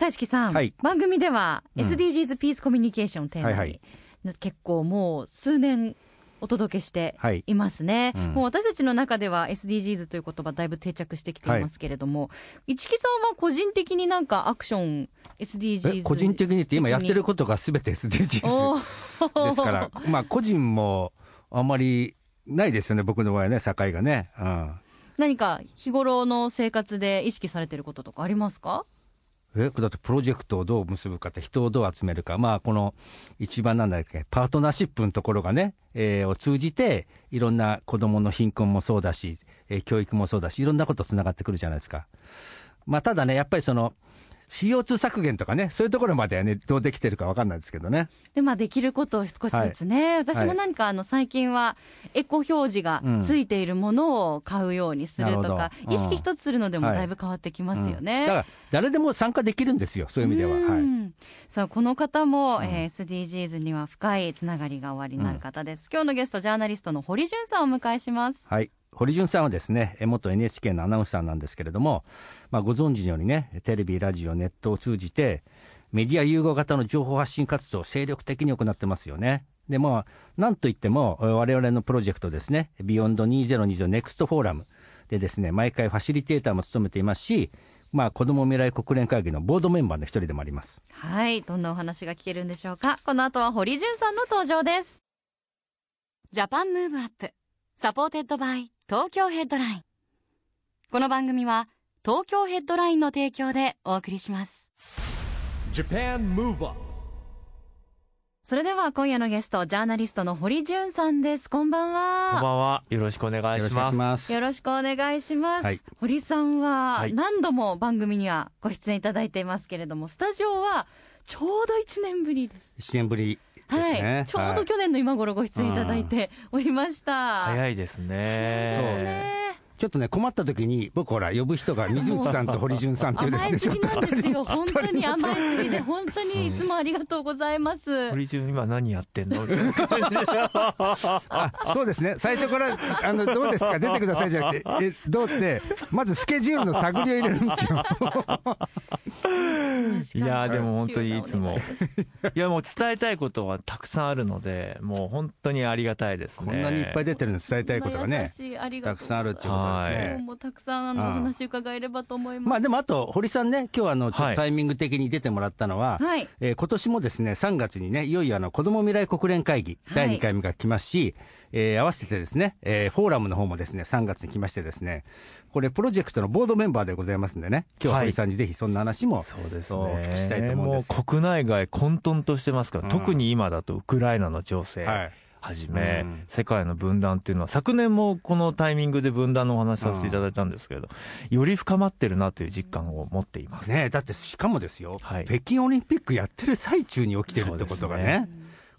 さいしきさん、はい。番組ではうん。SDGs ピースコミュニケーションをテーマに、はいはい。結構もう数年お届けしてはい。いますね、うん。もう私たちの中では SDGs という言葉だいぶ定着してきていますけれども、市木さんは個人的になんかアクション SDGs え個人的にって今やってることが全て SDGs おでーすから。まあ個人もあんまりないですよね僕の場合はね境がね、うん、何か日頃の生活で意識されてることとかありますか？えだってプロジェクトをどう結ぶかって人をどう集めるか。まあこの一番なんだっけパートナーシップのところがね、えーを通じていろんな子どもの貧困もそうだし、えー教育もそうだしいろんなことつながってくるじゃないですか。まあただねやっぱりその CO2 削減とかねそういうところまではねどうできてるかわかんないですけどね。でまあ、できることを少しずつね、私も何かあの最近はエコ表示がついているものを買うようにするとか、うん。意識一つするのでもはい。だいぶ変わってきますよね。うん。だから誰でも参加できるんですよ。そういう意味では、うはい、んさあこの方も、うん。えー SDGs には深いつながりがおありになる方です、今日のゲストジャーナリストの堀潤さんをお迎えします。はい、堀潤さんはですねえ元 NHK のアナウンサーなんですけれども、まあ、ご存知のようにねテレビラジオネットを通じてメディア融合型の情報発信活動を精力的に行ってますよね。でまあなんといってもえ我々のプロジェクトですね BEYOND 2020 NEXT FORUM でですね毎回ファシリテーターも務めていますしまあ子ども未来国連会議のボードメンバーの一人でもあります。はいどんなお話が聞けるんでしょうか。この後は堀潤さんの登場です。 JAPAN MOVE UP SUPPORTED BY TOKYO HEADLINE.この番組は東京ヘッドラインの提供でお送りします。JAPAN MOVE UP それでは今夜のゲストジャーナリストの堀潤さんです。こんばんこんはばんは。よろしくお願いよろしくお願いします。よろしくお願いします、はい。堀さんははい。何度も番組にはご出演いただいていますけれどもスタジオはちょうど1年ぶりです。1年ぶりはい、ちょうど去年の今頃ご出演いただいておりました。早いですそうね。ねちょっとね困った時に僕ほら呼ぶ人が水内さんと堀潤さんっていうです甘ねいすぎなんですよ。本当に甘いすぎで、本当にいつもありがとうございます。堀潤今何やってんの？あそうですね、最初からあのどうですか、出てくださいじゃなくて、えどうって、まずスケジュールの探りを入れるんですよ。いやーでも本当にいつもい いやもう伝えたいことはたくさんあるので、もう本当にありがたいですね。こんなにいっぱい出てるの伝えたいことがね、たくさんあるっていうことは今日ね。もたくさんあのお話伺えればと思います。まあでもあと、堀さんね、今日あのちょっはいとタイミング的に出てもらったのは、はい。えー今年もですね3月にね、いよいよあの子ども未来国連会議、はい第2回目が来ますし、えー合わせてですね、えーフォーラムの方もですね3月に来まして、ですねこれ、プロジェクトのボードメンバーでございますんでね、今日は堀さんにぜひそんな話も、そうですお聞きしたいとね。思うんですもう国内外混沌としてますから、うん特に今だとウクライナの情勢。はいはじめ、うん。世界の分断っていうのは、昨年もこのタイミングで分断のお話しさせていただいたんですけれど、より深まってるなという実感を持っています。ねえだってしかもですよ、はい。北京オリンピックやってる最中に起きてるってことがね、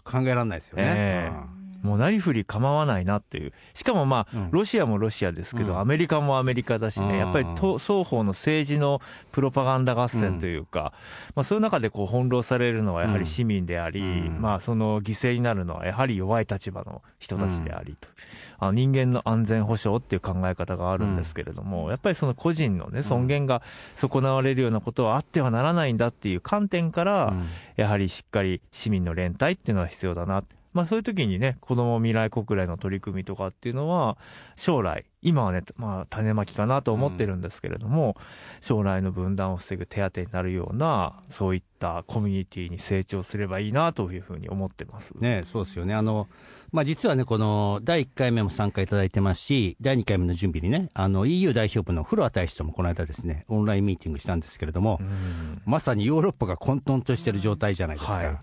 考えられないですよね。ええもうなりふり構わないなっていう。しかもまあ、うん。ロシアもロシアですけど、うん。アメリカもアメリカだしうん。ね、やっぱりと双方の政治のプロパガンダ合戦というか、まあそういう中でこう翻弄されるのはやはり市民であり、うん。まあその犠牲になるのはやはり弱い立場の人たちでありと。あの人間の安全保障っていう考え方があるんですけれども、やっぱりその個人のね、尊厳が損なわれるようなことはあってはならないんだっていう観点から、うん。やはりしっかり市民の連帯っていうのは必要だな。まあそういう時にね、子ども未来国連の取り組みとかっていうのは、将来、今はね、まあ種まきかなと思ってるんですけれども、将来の分断を防ぐ手当になるような、そういったコミュニティに成長すればいいなというふうに思ってます。ね、そうですよね。あの、まあ、実はね、この第1回目も参加いただいてますし、第2回目の準備にね、あの EU 代表部のフロア大使ともこの間ですね、オンラインミーティングしたんですけれども、うんまさにヨーロッパが混沌としてる状態じゃないですか。はい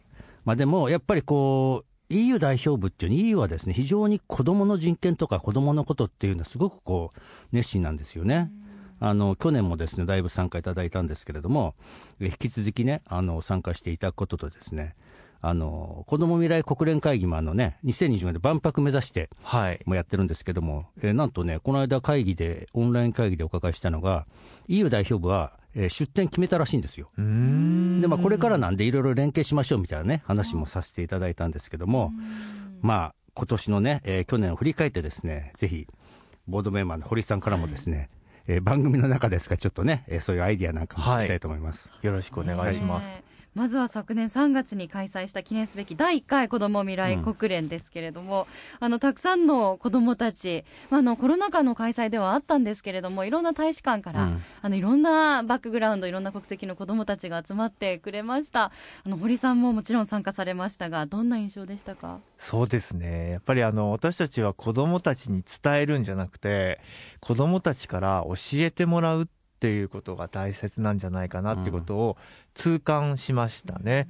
まあ、でも、やっぱりこう、EU 代表部っていうの EU はですね、非常に子供の人権とか子供のことっていうのはすごくこう、熱心なんですよね。あの去年もですねだいぶ参加いただいたんですけれども、引き続きね、あの参加していただくこととですね、あの子ども未来国連会議もあの、ね、2020年で万博目指してはい。もやってるんですけども、えーなんとね、この間会議で、オンライン会議でお伺いしたのが、EU 代表部は、えー出展決めたらしいんですよ。で、まあ、これからなんでいろいろ連携しましょうみたいなね、話もさせていただいたんですけども、まあ、今年のね、えー去年を振り返ってですね、ぜひ、ボードメンバーの堀さんからもですね、えー番組の中ですが、ちょっとね、えーそういうアイディアなんかも聞きたいと思います。よろしくお願いします。ねまずは昨年3月に開催した記念すべき第1回子ども未来国連ですけれども、あのたくさんの子どもたち、まあ、あのコロナ禍の開催ではあったんですけれども、いろんな大使館から、うんあのいろんなバックグラウンド、いろんな国籍の子どもたちが集まってくれました。あの堀さんももちろん参加されましたが、どんな印象でしたか？そうですね。やっぱりあの、私たちは子供たちに伝えるんじゃなくて、子供たちから教えてもらうっていうことが大切なんじゃないかなってことを痛感しましたね。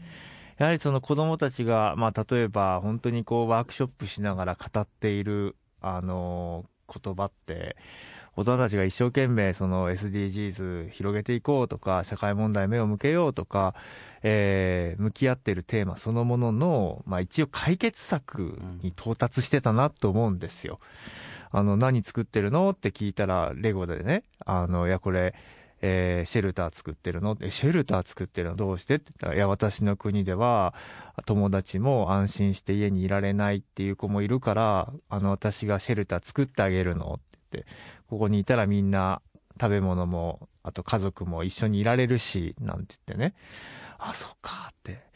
やはりその子供たちが、まあ例えば本当にこうワークショップしながら語っている、あの、言葉って、大人たちが一生懸命その SDGs 広げていこうとか、社会問題目を向けようとか、えー向き合っているテーマそのものの、まあ一応解決策に到達してたなと思うんですよ。あの、何作ってるの？って聞いたら、レゴでね、あの、いや、これ、えーシェルター作ってるの？え、シェルター作ってるのどうして？って言ったら、いや、私の国では、友達も安心して家にいられないっていう子もいるから、あの、私がシェルター作ってあげるのって言って、ここにいたらみんな食べ物も、あと家族も一緒にいられるし、なんて言ってね。あ、そっかって。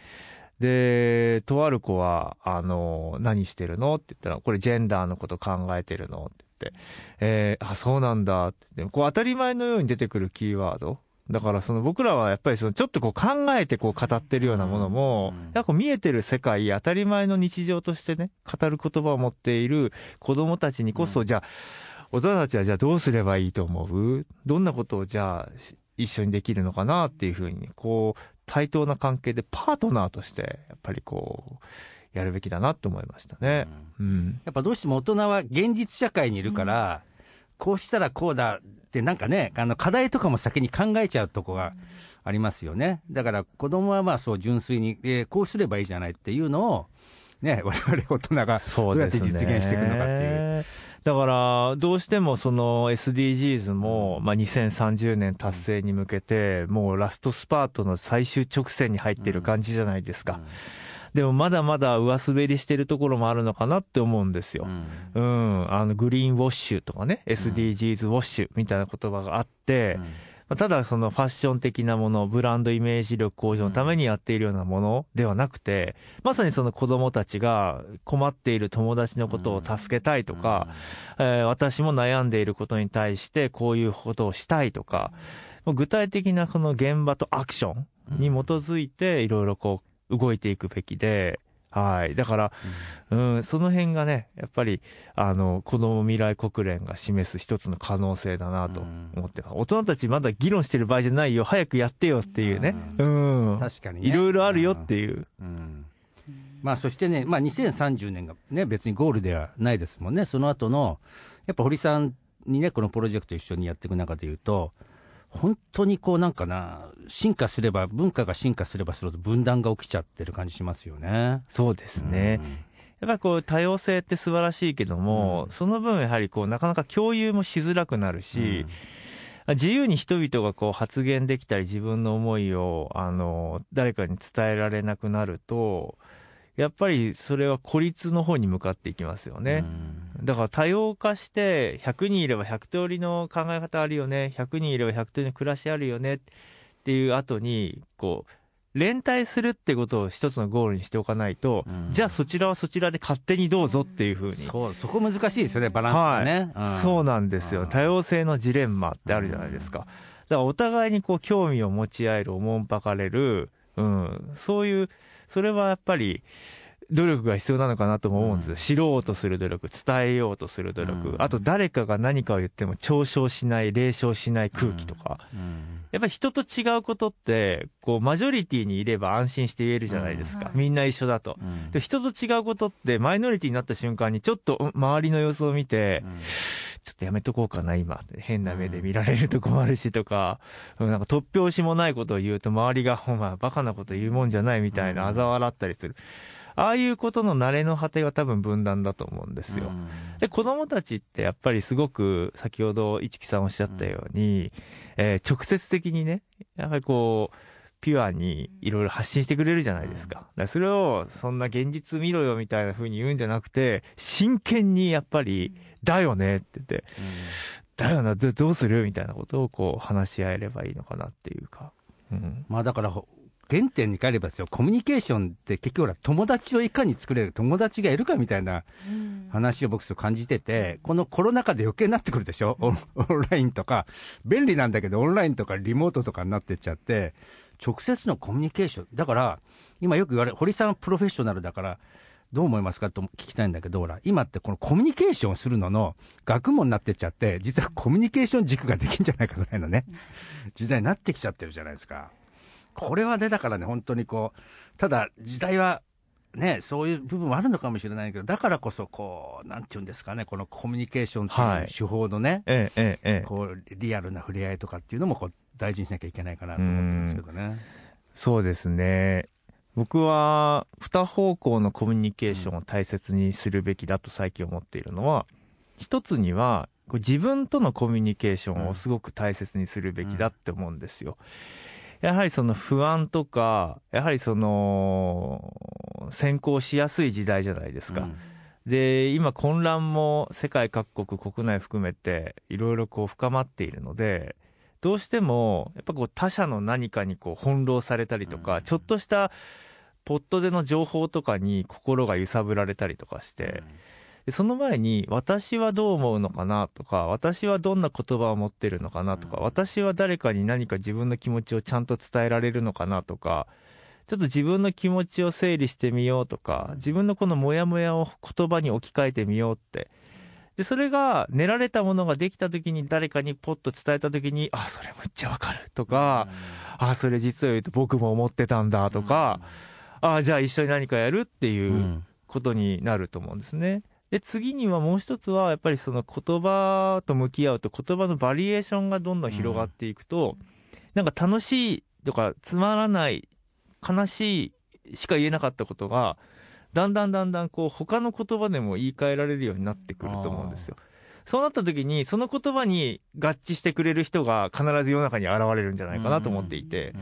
で、とある子は、あの、何してるの？って言ったら、これジェンダーのこと考えてるの？って言って、えーあ、そうなんだ。って。でこう当たり前のように出てくるキーワード。だからその僕らはやっぱりそのちょっとこう考えてこう語ってるようなものも、うんやっぱ見えてる世界、当たり前の日常としてね、語る言葉を持っている子供たちにこそ、じゃあ、大人たちはじゃあどうすればいいと思う？どんなことをじゃあし一緒にできるのかな？っていうふうに、こう、対等な関係でパートナーとして、やっぱりこう、やるべきだなと思いましたね。うん。やっぱどうしても大人は現実社会にいるから、こうしたらこうだって、なんかね、あの課題とかも先に考えちゃうとこがありますよね。だから子供はまあそう純粋に、えーこうすればいいじゃないっていうのを、ね、我々大人がどうやって実現していくのかっていう。だから、どうしてもその SDGs も、まあ、2030年達成に向けて、もうラストスパートの最終直線に入ってる感じじゃないですか。でもまだまだ上滑りしてるところもあるのかなって思うんですよ。うん、あの、グリーンウォッシュとかね、SDGs ウォッシュみたいな言葉があって、まあただそのファッション的なもの、ブランドイメージ力向上のためにやっているようなものではなくて、まさにその子供たちが困っている友達のことを助けたいとか、えー私も悩んでいることに対してこういうことをしたいとか、具体的なその現場とアクションに基づいていろいろこう動いていくべきで、はい。だから、うん、その辺がね、やっぱり、あの、子供未来国連が示す一つの可能性だなと思ってます。大人たちまだ議論してる場合じゃないよ、早くやってよっていうね。うん。確かにねいろいろあるよっていう。うんまあ、そしてね、まあ、2030年が、ね、別にゴールではないですもんね、その後のやっぱ堀さんにね、このプロジェクト一緒にやっていく中でいうと、本当にこうなんかな、進化すれば、文化が進化すればするほど分断が起きちゃってる感じしますよね。そうですね。やっぱりこう多様性って素晴らしいけども、その分やはりこうなかなか共有もしづらくなるし、自由に人々がこう発言できたり自分の思いをあの誰かに伝えられなくなると、やっぱりそれは孤立の方に向かっていきますよね。だから多様化して100人いれば100通りの考え方あるよね、100人いれば100通りの暮らしあるよねっていう後に、こう、連帯するってことを一つのゴールにしておかないと、うんじゃあそちらはそちらで勝手にどうぞっていうふうに。そうそこ難しいですよね、バランスがね。はい、そうなんですよ。うん多様性のジレンマってあるじゃないですか。だからお互いにこう興味を持ち合える、おもんぱかれる、うん、そういう、それはやっぱり、努力が必要なのかなとも思うんですよ。知ろうとする努力、伝えようとする努力、うんあと誰かが何かを言っても嘲笑しない、冷笑しない空気とか。やっぱり人と違うことって、こう、マジョリティにいれば安心して言えるじゃないですか。うんみんな一緒だと。で人と違うことって、マイノリティになった瞬間に、ちょっとうん周りの様子を見て、ちょっとやめとこうかな、今。変な目で見られると困るしとか、うんなんか突拍子もないことを言うと、周りが、お前、バカなこと言うもんじゃないみたいな、うん嘲笑ったりする。ああいうことの慣れの果ては多分分断だと思うんですよ。で、子供たちってやっぱりすごく、先ほど市木さんおっしゃったように、えー直接的にね、やっぱりこう、ピュアにいろいろ発信してくれるじゃないですか。だそれを、そんな現実見ろよみたいな風に言うんじゃなくて、真剣にやっぱり、だよねって言って、だよな、どどうするみたいなことをこう話し合えればいいのかなっていうか。うん。まあだから、ほ原点に帰ればですよ、コミュニケーションって結局ほら、友達をいかに作れる、友達がいるかみたいな話を僕と感じてて、このコロナ禍で余計になってくるでしょ、オンラインとか、便利なんだけど、オンラインとかリモートとかになってっちゃって、直接のコミュニケーション、だから、今よく言われる、堀さんはプロフェッショナルだから、どう思いますかと聞きたいんだけど、ほら、今ってこのコミュニケーションをするのの学問になってっちゃって、実はコミュニケーション軸ができんじゃないかぐらいのね、時代になってきちゃってるじゃないですか。これはね、だからね、本当にこう、ただ時代は、ね、そういう部分はあるのかもしれないけど、だからこそ、こう、なんていうんですかね、このコミュニケーションってはいいう手法のね、ええ、ええ、ええ。こう、リアルな触れ合いとかっていうのも、こう、大事にしなきゃいけないかなと思ってるんですけどね。そうですね。僕は、二方向のコミュニケーションを大切にするべきだと最近思っているのは、一つには、自分とのコミュニケーションをすごく大切にするべきだって思うんですよ。やはりその不安とか、やはりその、先行しやすい時代じゃないですか。うん。で、今混乱も世界各国国内含めていろいろこう深まっているので、どうしてもやっぱこう他者の何かにこう翻弄されたりとか、うん。ちょっとしたポットでの情報とかに心が揺さぶられたりとかして、でその前に私はどう思うのかな？とか、私はどんな言葉を持ってるのかな？とか、うん。私は誰かに何か自分の気持ちをちゃんと伝えられるのかな？とか、ちょっと自分の気持ちを整理してみようとか、自分のこのモヤモヤを言葉に置き換えてみようって。で、それが練られたものができた時に誰かにポッと伝えた時に、あ、それめっちゃわかる。とか、あ、それ実は言うと僕も思ってたんだ。とか、あ、じゃあ一緒に何かやるってういうん。ことになると思うんですね。で、次にはもう一つは、やっぱりその言葉と向き合うと言葉のバリエーションがどんどん広がっていくと、なんか楽しいとかつまらない、悲しいしか言えなかったことが、だんだんだんだんこう他の言葉でも言い換えられるようになってくると思うんですよ。そうなった時に、その言葉に合致してくれる人が必ず世の中に現れるんじゃないかなと思っていて、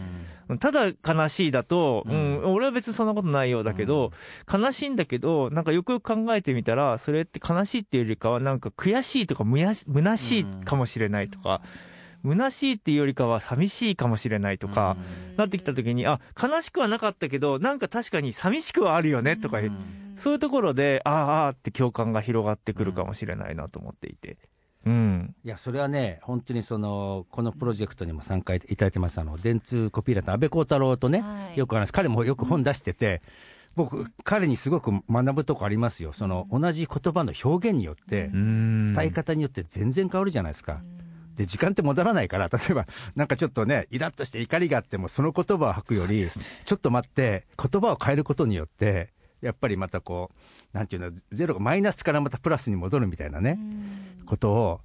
ただ悲しいだと、ううん。ん、俺は別にそんなことないようだけど、悲しいんだけど、なんかよくよく考えてみたら、それって悲しいっていうよりかは、なんか悔しいとかむやし、虚しいかもしれないとか、虚しいっていうよりかは寂しいかもしれないとか、なってきた時に、あ、悲しくはなかったけど、なんか確かに寂しくはあるよねとか、そういうところで、ああ、ああって共感が広がってくるかもしれないなと思っていて。うん。いや、それはね、本当にその、このプロジェクトにも参加いただいてます、あの、電通コピーライター、安倍光太郎とね、はいよく話す、彼もよく本出してて、僕、彼にすごく学ぶとこありますよ。その、同じ言葉の表現によってう、ん。伝え方によって全然変わるじゃないですか。で、時間って戻らないから、例えば、なんかちょっとね、イラッとして怒りがあっても、その言葉を吐くより、ちょっと待って、言葉を変えることによって、やっぱりまたこう、なんていうの、ゼロがマイナスからまたプラスに戻るみたいなね、ことを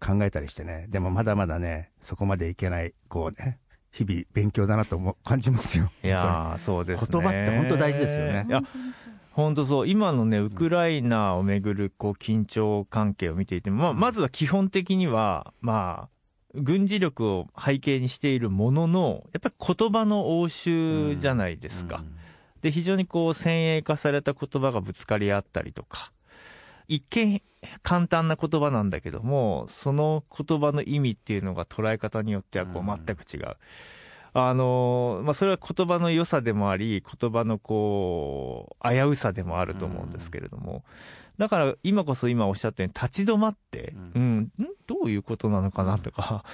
考えたりしてね、でもまだまだね、そこまでいけない、こうね、日々勉強だなと思う感じますよ。いやー、そうですね。言葉って本当大事ですよね。いや、本当そう。今のね、ウクライナをめぐる、こう、緊張関係を見ていても、まあ、まずは基本的には、まあ、軍事力を背景にしているものの、やっぱり言葉の応酬じゃないですか。で、非常にこう、先鋭化された言葉がぶつかり合ったりとか、一見簡単な言葉なんだけども、その言葉の意味っていうのが捉え方によってはこううん全く違う。あの、まあ、それは言葉の良さでもあり、言葉のこう、危うさでもあると思うんですけれども、だから今こそ今おっしゃったように立ち止まって、ううん、ん？どういうことなのかなとか、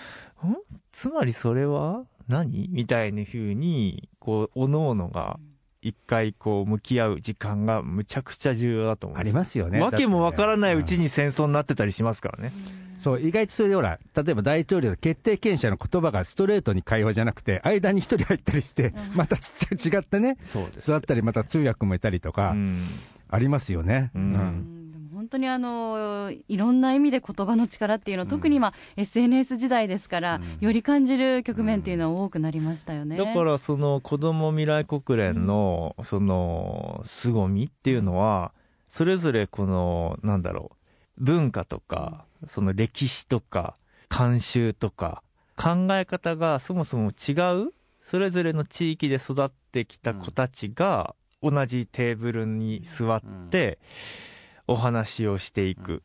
ん。つまりそれは何？みたいな風に、こう、おのおのが一回こう向き合う時間がむちゃくちゃ重要だと思うありますよね。わけもわからないうちに。に戦争になってたりしますからね。そう、意外とそれでほら、例えば大統領の決定権者の言葉がストレートに会話じゃなくて、間に一人入ったりして、またちっちゃ違ったね、そうです座ったり、また通訳もいたりとか、うん。ありますよね。うん。本当にあのいろんな意味で言葉の力っていうのを、特に今、SNS 時代ですから、より感じる局面っていうのは多くなりましたよね。だからその子ども未来国連のその凄みっていうのはそれぞれこのなんだろう文化とかその歴史とか慣習とか考え方がそもそも違うそれぞれの地域で育ってきた子たちが同じテーブルに座ってお話をしていく。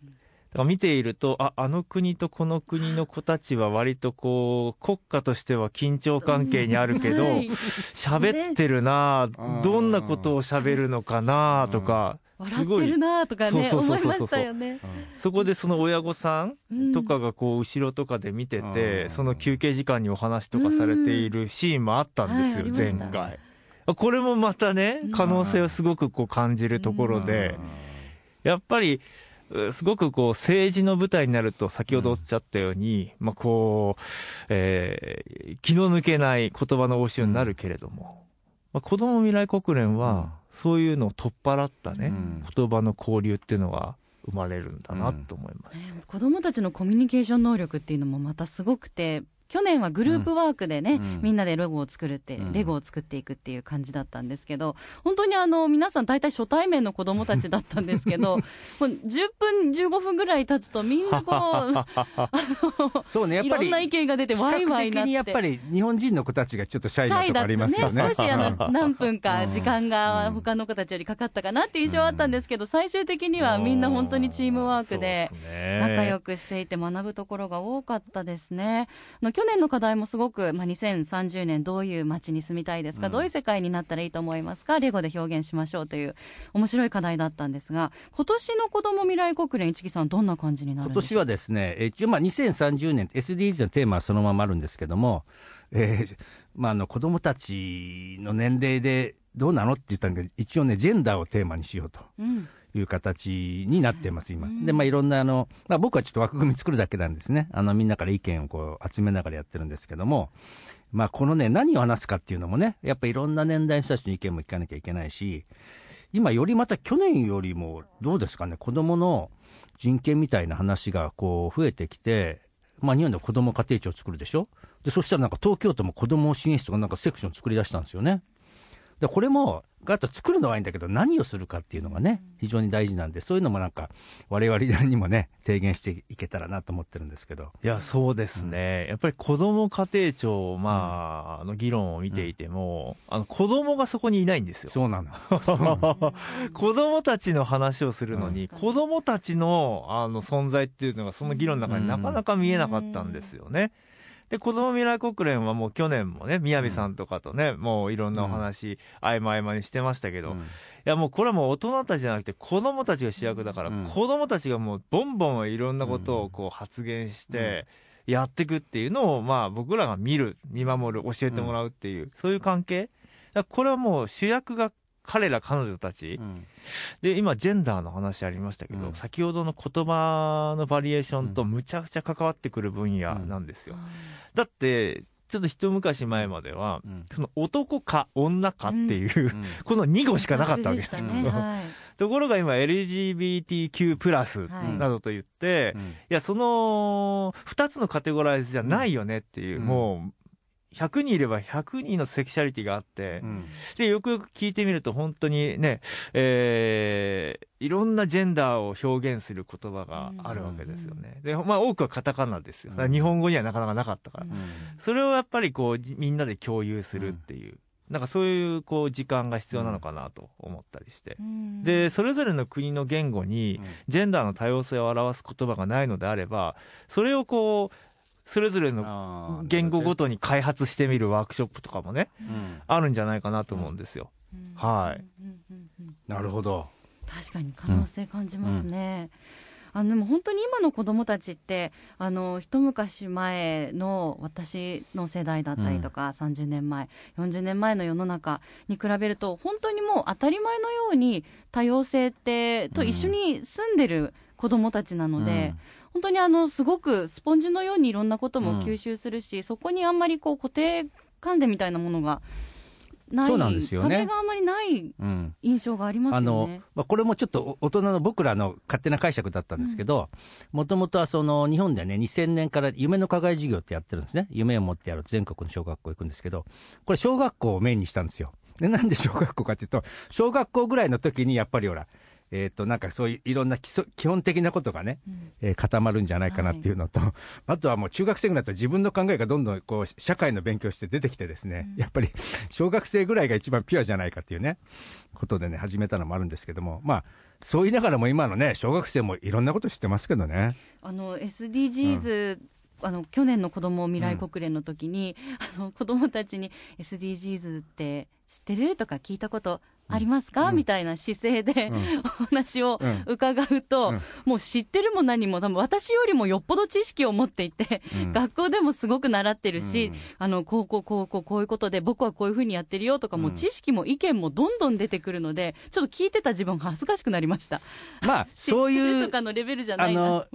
だから見ていると、あ、あの国とこの国の子たちは割とこう、国家としては緊張関係にあるけど、はい喋ってるなうんどんなことを喋るのかなとか、笑ってるなとかね、思いましたよね。そこでその親御さんうんとかがこう後ろとかで見てて、うん。その休憩時間にお話とかされているシーンもあったんですよ、うん。はい。前回。これもまたねうん、可能性をすごくこう感じるところで、やっぱり、うすごくこう政治の舞台になると、先ほどおっしゃったように、まあこう、えー気の抜けない言葉の応酬になるけれども、まあ、子ども未来国連は、そういうのを取っ払ったね、うん言葉の交流っていうのが生まれるんだなと思います。ね子どもたちのコミュニケーション能力っていうのもまたすごくて、去年はグループワークでね、うん。みんなでロゴを作るって、うん。レゴを作っていくっていう感じだったんですけど、本当にあの皆さん、大体初対面の子どもたちだったんですけど、もう10分、15分ぐらい経つと、みんなこう、そうね、やっぱり、いろんな意見が出て、ワイワイなって。やっぱり日本人の子たちがちょっとシャイなとこありますよね。少しあの何分か時間がうん。他の子たちよりかかったかなって印象はあったんですけど、最終的にはみんな本当にチームワークで仲良くしていて学ぶところが多かったですね。去年の課題もすごく、まあ、2030年どういう街に住みたいですか、うん。どういう世界になったらいいと思いますかレゴで表現しましょうという面白い課題だったんですが、今年の子ども未来国連、市木さん、どんな感じになるんで今年はですね、え一応、まあ、2030年、SDGs のテーマはそのままあるんですけども、えーまあ、あの子供たちの年齢でどうなのって言ったんだけど、一応ね、ジェンダーをテーマにしようと。うんいう形になってます、今。うんで、まあ、いろんなあの、まあ、僕はちょっと枠組み作るだけなんですね。あの、みんなから意見をこう集めながらやってるんですけども、まあ、このね、何を話すかっていうのもね、やっぱりいろんな年代の人たちの意見も聞かなきゃいけないし、今よりまた去年よりもどうですかね、子供の人権みたいな話がこう増えてきて、まあ、日本では子供家庭庁を作るでしょ、でそしたらなんか東京都も子供支援室とかなんかセクション作り出したんですよね。でこれも、ガッと作るのはいいんだけど、何をするかっていうのがね、非常に大事なんで、そういうのもなんか、我々にもね、提言していけたらなと思ってるんですけど。いや、そうですね。やっぱり子ども家庭庁、まあ、あの議論を見ていても、あの、子供がそこにいないんですよ。そうなの。子供たちの話をするのに、子供たちの、あの、存在っていうのが、その議論の中になかなか見えなかったんですよね。で、子供未来国連はもう去年もね、宮城さんとかとね、もういろんなお話、合間合間にしてましたけど、いやもうこれはもう大人たちじゃなくて子供たちが主役だから、うん。子供たちがもうボンボンいろんなことをこう発言してやっていくっていうのをまあ僕らが見る、見守る、教えてもらうっていう、そういう関係。これはもう主役が彼ら彼女たち、で今ジェンダーの話ありましたけど、うん。先ほどの言葉のバリエーションとむちゃくちゃ関わってくる分野なんですよ、だってちょっと一昔前まではその男か女かっていう、この2語しかなかったわけですね はい。ところが今 LGBTQ+, プラスはい。などと言って、いや、その2つのカテゴライズじゃないよねっていう、うん。もう、100人いれば100人のセクシャリティがあって、で、よくよく聞いてみると本当にね、えーいろんなジェンダーを表現する言葉があるわけですよね。で、まあ多くはカタカナですよ。日本語にはなかなかなかったから。うんそれをやっぱりこう、じみんなで共有するっていう、なんかそういうこう、時間が必要なのかなと思ったりして。うんで、それぞれの国の言語に、ジェンダーの多様性を表す言葉がないのであれば、それをこう、それぞれの言語ごとに開発してみるワークショップとかもね、あるんじゃないかなと思うんですよ。うん。はい。うんうんうんなるほど。確かに可能性感じますね。あのでも本当に今の子どもたちってあの一昔前の私の世代だったりとか、30年前40年前の世の中に比べると本当にもう当たり前のように多様性ってと一緒に住んでる子どもたちなので、本当にあのすごくスポンジのようにいろんなことも吸収するし、そこにあんまりこう固定観念みたいなものがないそうなんですよね。壁があんまりないうん印象がありますよあのね。まあ、これもちょっと大人の僕らの勝手な解釈だったんですけど、もともとはその日本でね、2000年から夢の課外授業ってやってるんですね、夢を持ってやる全国の小学校行くんですけど、これ、小学校をメインにしたんですよ。でなんで小学校かっていうと、小学校ぐらいの時にやっぱりほら、えー、となんかそういういろんな基礎基本的なことがね、うん。えー固まるんじゃないかなっていうのと、あとはもう中学生ぐらいだと自分の考えがどんどんこう社会の勉強して出てきてですね、やっぱり小学生ぐらいが一番ピュアじゃないかっていうね、ことでね、始めたのもあるんですけども、まあ、そう言いながらも今のね、小学生もいろんなこと知ってますけどね。あの SDGs、あの去年の子ども未来国連の時に、あの子どもたちに SDGs って知ってる？とか聞いたことありますか、うん。みたいな姿勢で、うん。お話をうん。伺うと、うん。もう知ってるも何も多分私よりもよっぽど知識を持っていて、うん。学校でもすごく習ってるし、うん。あのこうこうこうこうこういうことで僕はこういうふうにやってるよとか、もう知識も意見もどんどん出てくるのでちょっと聞いてた自分恥ずかしくなりました。まあ、知そうってるいうとかのレベルじゃあないな。の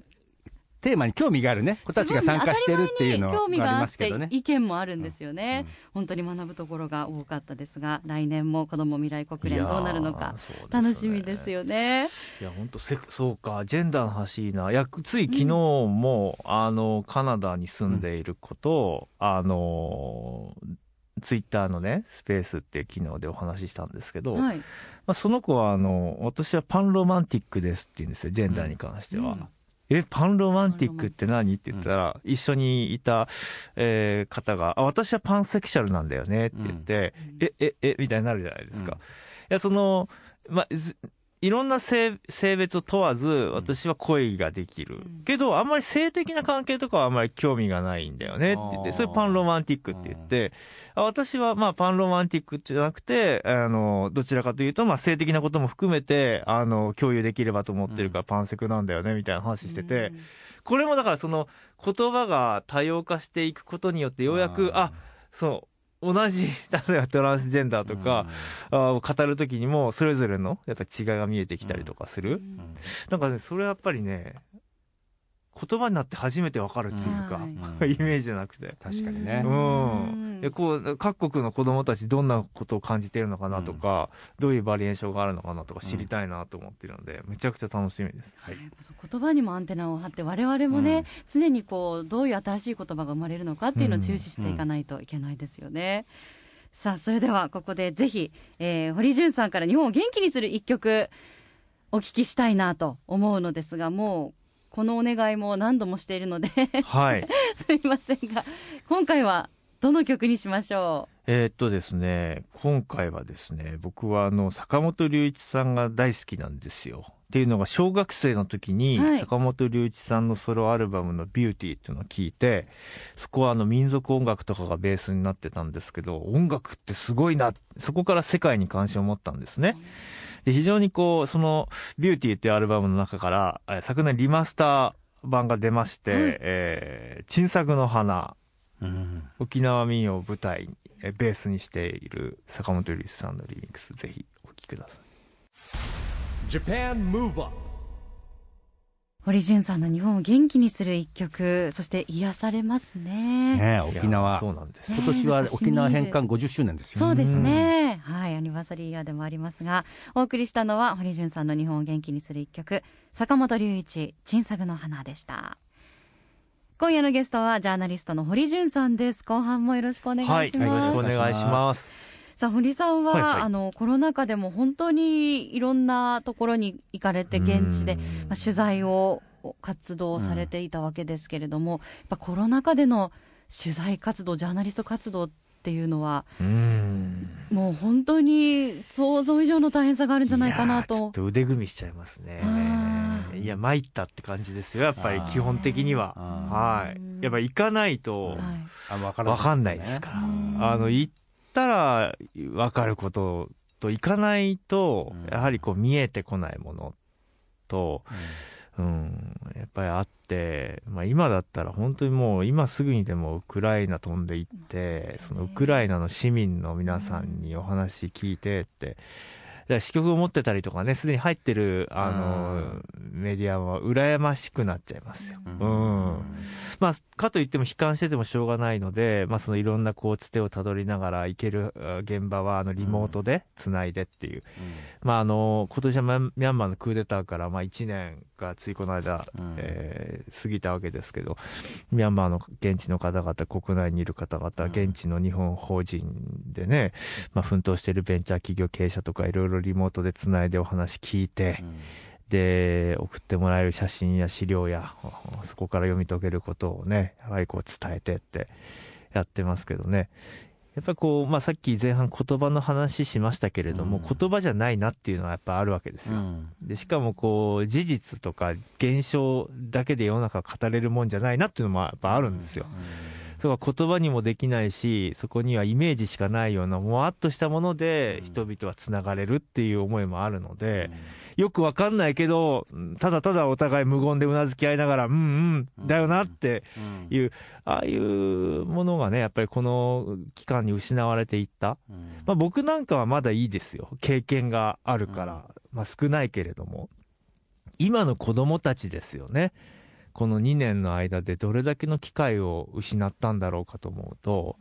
テーマに興味があるね、子たちが参加してるっていうのすごいね当たり前に興味があってますけどね。意見もあるんですよね、うん本当に学ぶところが多かったですが来年も子ども未来国連どうなるのか楽しみですよね。いや本当せそうかジェンダーの話いいないやつい昨日も、あのカナダに住んでいる子と、あのツイッターのねスペースっていう機能でお話ししたんですけど、まはい、あ、その子はあの私はパンロマンティックですって言うんですよジェンダーに関しては。うんえパンロマンティックって何？って言ったら、一緒にいた、えー方があ私はパンセクシャルなんだよねって言って、えええみたいになるじゃないですか、うん。いやその、ま、ずいろんな性性別を問わず私は恋ができる、うん。けどあんまり性的な関係とかはあんまり興味がないんだよねって言ってそれパンロマンティックって言って、あ私はまあパンロマンティックじゃなくてあのどちらかというとまあ性的なことも含めてあの共有できればと思ってるからパンセクなんだよねみたいな話してて、うん。これもだからその言葉が多様化していくことによってようやくあそう同じ 例えばトランスジェンダーとか、あー語る時にもそれぞれのやっぱ違いが見えてきたりとかする、うん。なんかねそれはやっぱりね言葉になって初めてわかるっていうか、はいうん イメージじゃなくて。確かにねう。うんん、でこう各国の子供たちどんなことを感じてるのかなとか、どういうバリエーションがあるのかなとか知りたいなと思ってるので、めちゃくちゃ楽しみです。はい言葉にもアンテナを張って我々もね、うん常にこうどういう新しい言葉が生まれるのかっていうのを注視していかないといけないですよね。さあそれではここでぜひ、えー堀潤さんから日本を元気にする一曲お聞きしたいなと思うのですがもうこのお願いも何度もしているのではい。すいませんが今回はどの曲にしましょえーっとですね、今回はですね、僕はあの、坂本龍一さんが大好きなんですよ。っていうのが、小学生の時に、はい坂本龍一さんのソロアルバムのビューティーっていうのを聞いて、そこはあの、民族音楽とかがベースになってたんですけど、音楽ってすごいな、そこから世界に関心を持ったんですね。で、非常にこう、その、ビューティーっていうアルバムの中から、えー昨年リマスター版が出まして、はい。えー、沈作の花、うん。沖縄民謡を舞台にえベースにしている坂本龍一さんのリミックスぜひお聴きください。Japan Move Up う堀潤さんの日本を元気にする一曲そして癒されますね。ねえ沖縄。そうなんです。ね今年は沖縄返還50周年ですよそうですね。はい、ーサリーイヤーでもありますが、お送りしたのは堀潤さんの日本を元気にする一曲、坂本龍一、鎮作の花でした。今夜のゲストはジャーナリストの堀潤さんです。後半もよろしくお願いします。はいよろしくお願いしますさあ堀さんは、はいはいあのコロナ禍でも本当にいろんなところに行かれて現地で、うんまあ、取材を活動されていたわけですけれども、やっぱコロナ禍での取材活動ジャーナリスト活動っていうのはうん。もう本当に想像以上の大変さがあるんじゃないかないとちょっ。と腕組みしちゃいますね。いや参ったって感じですよやっぱり基本的には。あはい。やっぱ行かないとわかんないですから。うん。あの行ったらわかることと行かないとうん。やはりこう見えてこないものとうん、うんやっぱりあって、まあ、今だったら本当にもう今すぐにでもウクライナ飛んで行って、そのウクライナの市民の皆さんにお話聞いてって、だから支局を持ってたりとかね、すでに入ってる、あの、メディアは羨ましくなっちゃいますよ。うん。まあ、かといっても悲観しててもしょうがないので、まあ、そのいろんなこう、つてをたどりながら行けるあ現場は、あの、リモートで繋いでっていう。まあ、あの、今年はミャンマーのクーデターから、まあ、1年がついこの間、うんえー過ぎたわけですけど、ミャンマーの現地の方々、国内にいる方々、うん現地の日本法人でね、まあ、奮闘しているベンチャー企業経営者とか、いろいろリモートで繋いでお話聞いて、で、送ってもらえる写真や資料や、そこから読み解けることをね、やはりこう伝えてってやってますけどね。やっぱりこう、まあ、さっき前半言葉の話しましたけれども、うん言葉じゃないなっていうのはやっぱあるわけですよ。で、しかもこう、事実とか現象だけで世の中語れるもんじゃないなっていうのもやっぱあるんですよ。それは言葉にもできないし、そこにはイメージしかないような、もわっとしたもので人々は繋がれるっていう思いもあるので、よくわかんないけど、ただただお互い無言でうなずき合いながら、うんうん、だよなっていう、ああいうものがね、やっぱりこの期間に失われていった。まあ僕なんかはまだいいですよ。経験があるから。まあ少ないけれども。今の子供たちですよね。この2年の間でどれだけの機会を失ったんだろうかと思うと、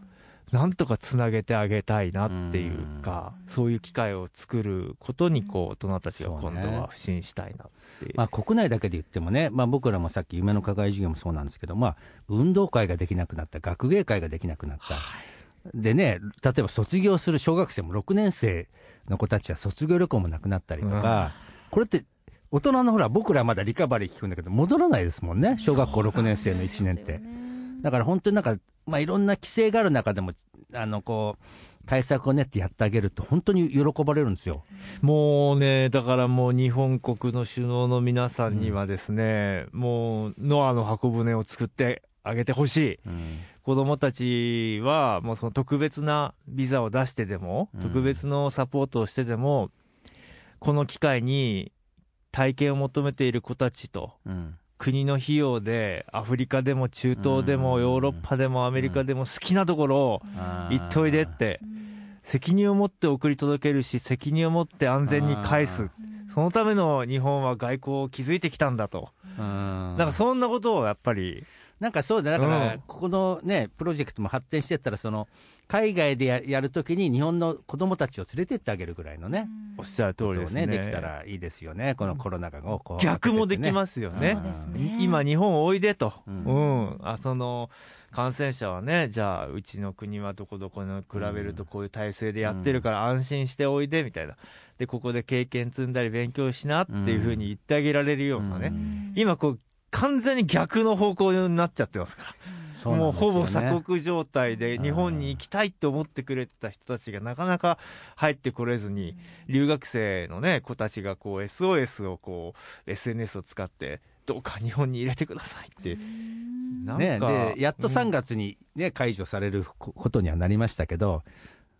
なんとかつなげてあげたいなっていうか、そういう機会を作ることに、こう、大人たちが今度は不信したいなっていう。まあ、国内だけで言ってもね、まあ、僕らもさっき夢の課外授業もそうなんですけど、まあ、運動会ができなくなった、学芸会ができなくなった。でね、例えば卒業する小学生も6年生の子たちは卒業旅行もなくなったりとか、これって大人のほら、僕らまだリカバリー聞くんだけど、戻らないですもんね、小学校6年生の1年って。だから本当になんか、まあ、いろんな規制がある中でも、あの、こう、対策を練ってやってあげると、本当に喜ばれるんですよ。もうね、だからもう日本国の首脳の皆さんにはですね、もうノアの箱舟を作ってあげてほしい。子供たちは、もうその特別なビザを出してでも、うん特別のサポートをしてでも、この機会に体験を求めている子たちと、うん国の費用でアフリカでも中東でもうん。ヨーロッパでもアメリカでも好きなところを行っといでって、責任を持って送り届けるし、責任を持って安全に返す。そのための日本は外交を築いてきたんだと。うん。なんかそんなことをやっぱり、なんかそうだ、だかうんら、ここのね、プロジェクトも発展してったら、その、海外でややるときに日本の子供たちを連れてってあげるぐらいのね、おっしゃる通りですね。できたらいいですよね、このコロナ禍をこう。逆もできすますよねね今日本おいでと。ううんん。あ、その、感染者はね、じゃあ、うちの国はどこどこの比べるとこういう体制でやってるから安心しておいで、みたいな。で、ここで経験積んだり勉強しなっていうふうに言ってあげられるようなね。今こう、完全に逆の方向になっちゃってますから。そうなもうほぼ鎖国状態でうん日本に行きたいと思ってくれてた人たちがなかなか入ってこれずに、留学生のね、子たちがこう SOS をこう SNS を使って、どうか日本に入れてくださいって。なんね、か、でやっと3うん月に、ね解除されるこことにはなりましたけど、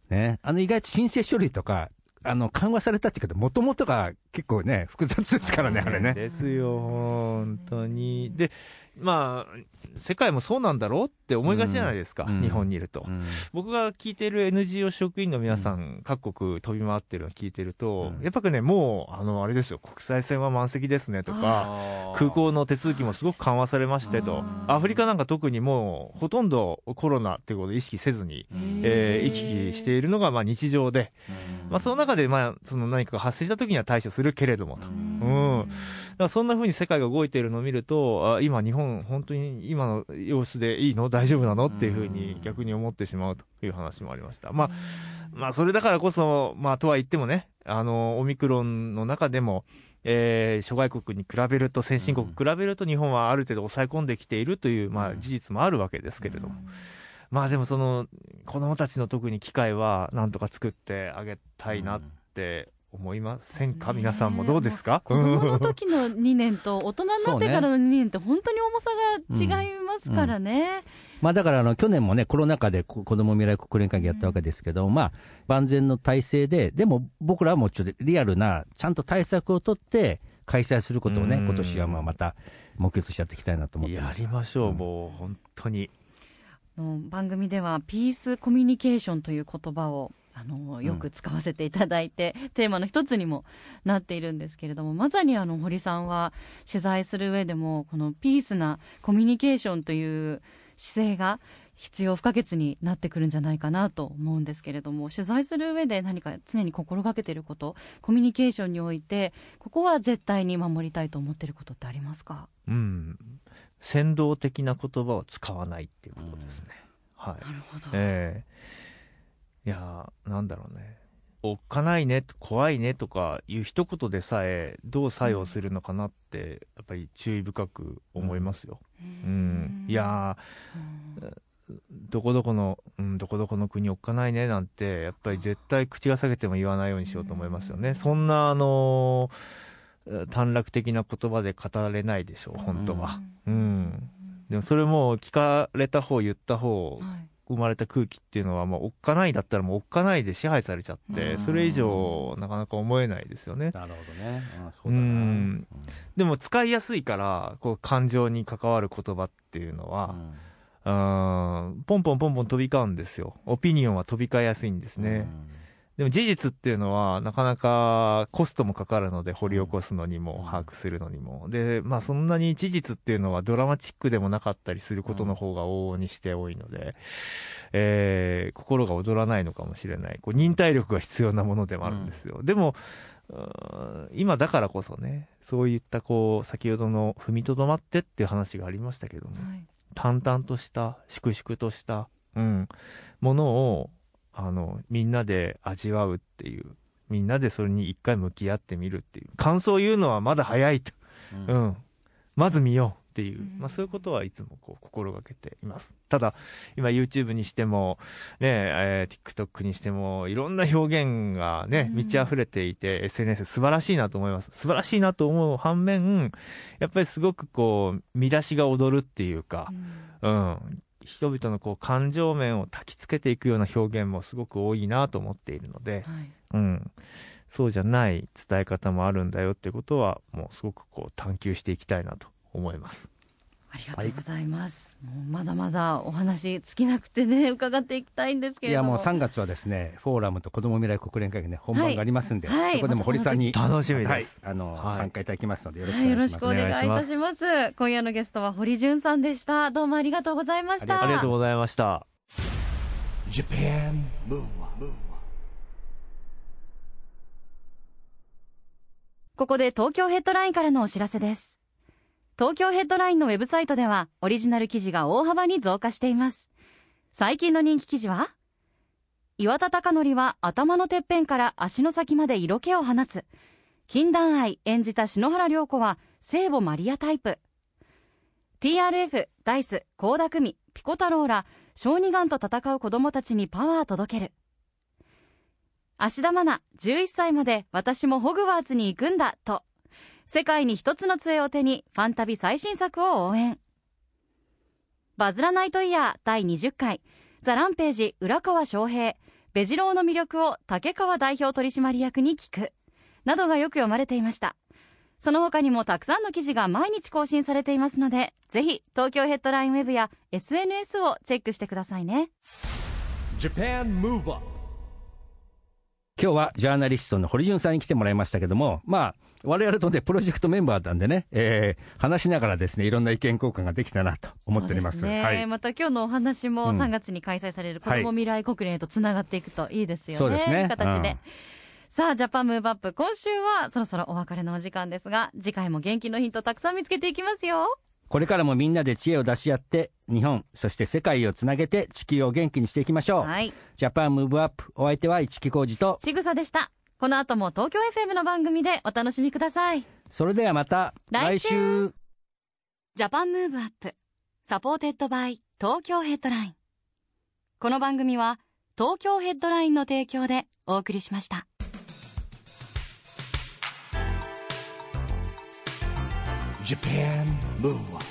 ね、あの意外と申請書類とか、あの緩和されたっていうけど、もともとが結構ね、複雑ですからね、あれね。ですよ、本当に。で、まあ、世界もそうなんだろうって思いがちじゃないですか、うん。日本にいると。うん。僕が聞いてる NGO 職員の皆さん、各国飛び回ってるのを聞いてると、うん。やっぱりね、もう、あの、あれですよ、国際線は満席ですねとか、空港の手続きもすごく緩和されましてと、アフリカなんか特にもう、ほとんどコロナっていうことを意識せずに、えー行き来しているのがまあ日常で、まあ、その中で、まあ、その何かが発生した時には対処するけれどもと。うん。だからそんな風に世界が動いているのを見ると、あ今日本、本当に今の様子でいいの？大丈夫なの？っていう風に逆に思ってしまうという話もありました。まあ、まあ、それだからこそ、まあ、とは言ってもね、あの、オミクロンの中でも、えー諸外国に比べると、先進国に比べると日本はある程度抑え込んできているという、まあ、事実もあるわけですけれども。まあでもその、子供たちの特に機会はなんとか作ってあげたいなって思いませんか、皆さんもどうですか？子供の時の2年と大人になってからの2年って本当に重さが違いますからね。まあ、だからあの去年もね、コロナ禍でこ子ども未来国連会議やったわけですけど、まあ、万全の体制で、でも僕らはもうちょっとリアルな、ちゃんと対策を取って、開催することをね、うん今年はまあまた目標としてやっていきたいなと思ってやます。りましょう、うんもう本当に。あの番組ではピースコミュニケーションという言葉をあのよく使わせていただいて、テーマの一つにもなっているんですけれどもまさにあの堀さんは取材する上でもこのピースなコミュニケーションという姿勢が必要不可欠になってくるんじゃないかなと思うんですけれども取材する上で何か常に心がけていることコミュニケーションにおいてここは絶対に守りたいと思っていることってありますか？うん。先導的な言葉を使わないっていうことですね。はい。なるほど、ええいやーなんだろうね。おっかないね、怖いねとかいう一言でさえどう作用するのかなって、やっぱり注意深く思いますよ。うん。いやうんーどこどこの、うん、どこどこの国おっかないねなんて、やっぱり絶対口が裂けても言わないようにしようと思いますよね。そんな、あのー短絡的な言葉で語れないでしょう、本当は。うん。でもそれも聞かれた方、言った方、はい生まれた空気っていうのは、もうおっかないだったらもうおっかないで支配されちゃって、うんそれ以上なかなか思えないですよね。なるほどね。あそううだな。んでも使いやすいから、こう感情に関わる言葉っていうのは、うん、ポンポンポンポン飛び交うんですよ。オピニオンは飛び交いやすいんですね。でも事実っていうのは、なかなかコストもかかるので、掘り起こすのにも、把握するのにも。で、まあそんなに事実っていうのはドラマチックでもなかったりすることの方が往々にして多いので、えー心が躍らないのかもしれない。こう忍耐力が必要なものでもあるんですよ。でも、今だからこそね、そういったこう、先ほどの踏みとどまってっていう話がありましたけども、はい淡々とした、粛々とした、うん、ものを、あの、みんなで味わうっていう、みんなでそれに一回向き合ってみるっていう、感想を言うのはまだ早いと、ううん。ん、まず見ようっていう。うん、まあそういうことはいつもこう心がけています。ただ、今 YouTube にしても、ね、えー TikTok にしても、いろんな表現がね、うん。満ち溢れていて、SNS 素晴らしいなと思います。素晴らしいなと思う反面、やっぱりすごくこう、見出しが踊るっていうか、うん、人々のこう感情面を焚きつけていくような表現もすごく多いなと思っているので、はいうん、そうじゃない伝え方もあるんだよってことは、もうすごくこう探求していきたいなと思います。ありがとうございます。もうまだまだお話尽きなくてね、伺っていきたいんですけれども。いやもう3月はですね、フォーラムと子ども未来国連会議ね、本番がありますんで、はいはいそこでも堀さんに、楽しみはいです。あの、はい参加いただきますので、よろしくはい、よろお願いします。しくお願いいたします。今夜のゲストは堀潤さんでした。どうもありがとうございました。ありがとうございました。Japan Move Up, ここで東京ヘッドラインからのお知らせです。東京ヘッドラインのウェブサイトではオリジナル記事が大幅に増加しています。最近の人気記事は？岩田貴則は頭のてっぺんから足の先まで色気を放つ。禁断愛演じた篠原涼子は聖母マリアタイプ。TRF、ダイス、倖田來未、ピコ太郎ら小児がんと戦う子供たちにパワー届ける。芦田愛菜11歳まで私もホグワーツに行くんだと世界に一つの杖を手にファンタビ最新作を応援。バズ・ラ・ナイトイヤー第20回。ザ・ランページ浦川翔平。ベジ郎の魅力を竹川代表取締役に聞く。などがよく読まれていました。その他にもたくさんの記事が毎日更新されていますのでぜひ東京ヘッドラインウェブや SNS をチェックしてくださいね。Japan Move Up 今日はジャーナリストの堀潤さんに来てもらいましたけども、まあ、我々とね、プロジェクトメンバーなんでね、えー話しながらですね、いろんな意見交換ができたなと思っております。すねはい。また今日のお話もうん3月に開催される子ども未来国連へとつながっていくといいですよね。そうですね形で。うんさあ、ジャパンムーブアップ、今週はそろそろお別れのお時間ですが、次回も元気のヒントたくさん見つけていきますよ。これからもみんなで知恵を出し合って、日本、そして世界をつなげて地球を元気にしていきましょう。はい。ジャパンムーブアップ、お相手は市木浩二と、ちぐさでした。この後も東京 FM の番組でお楽しみください。それではまた来週。来週。 JAPAN MOVE UP. SUPPORTED BY TOKYO HEADLINE.この番組は東京ヘッドラインの提供でお送りしました。Japan Move Up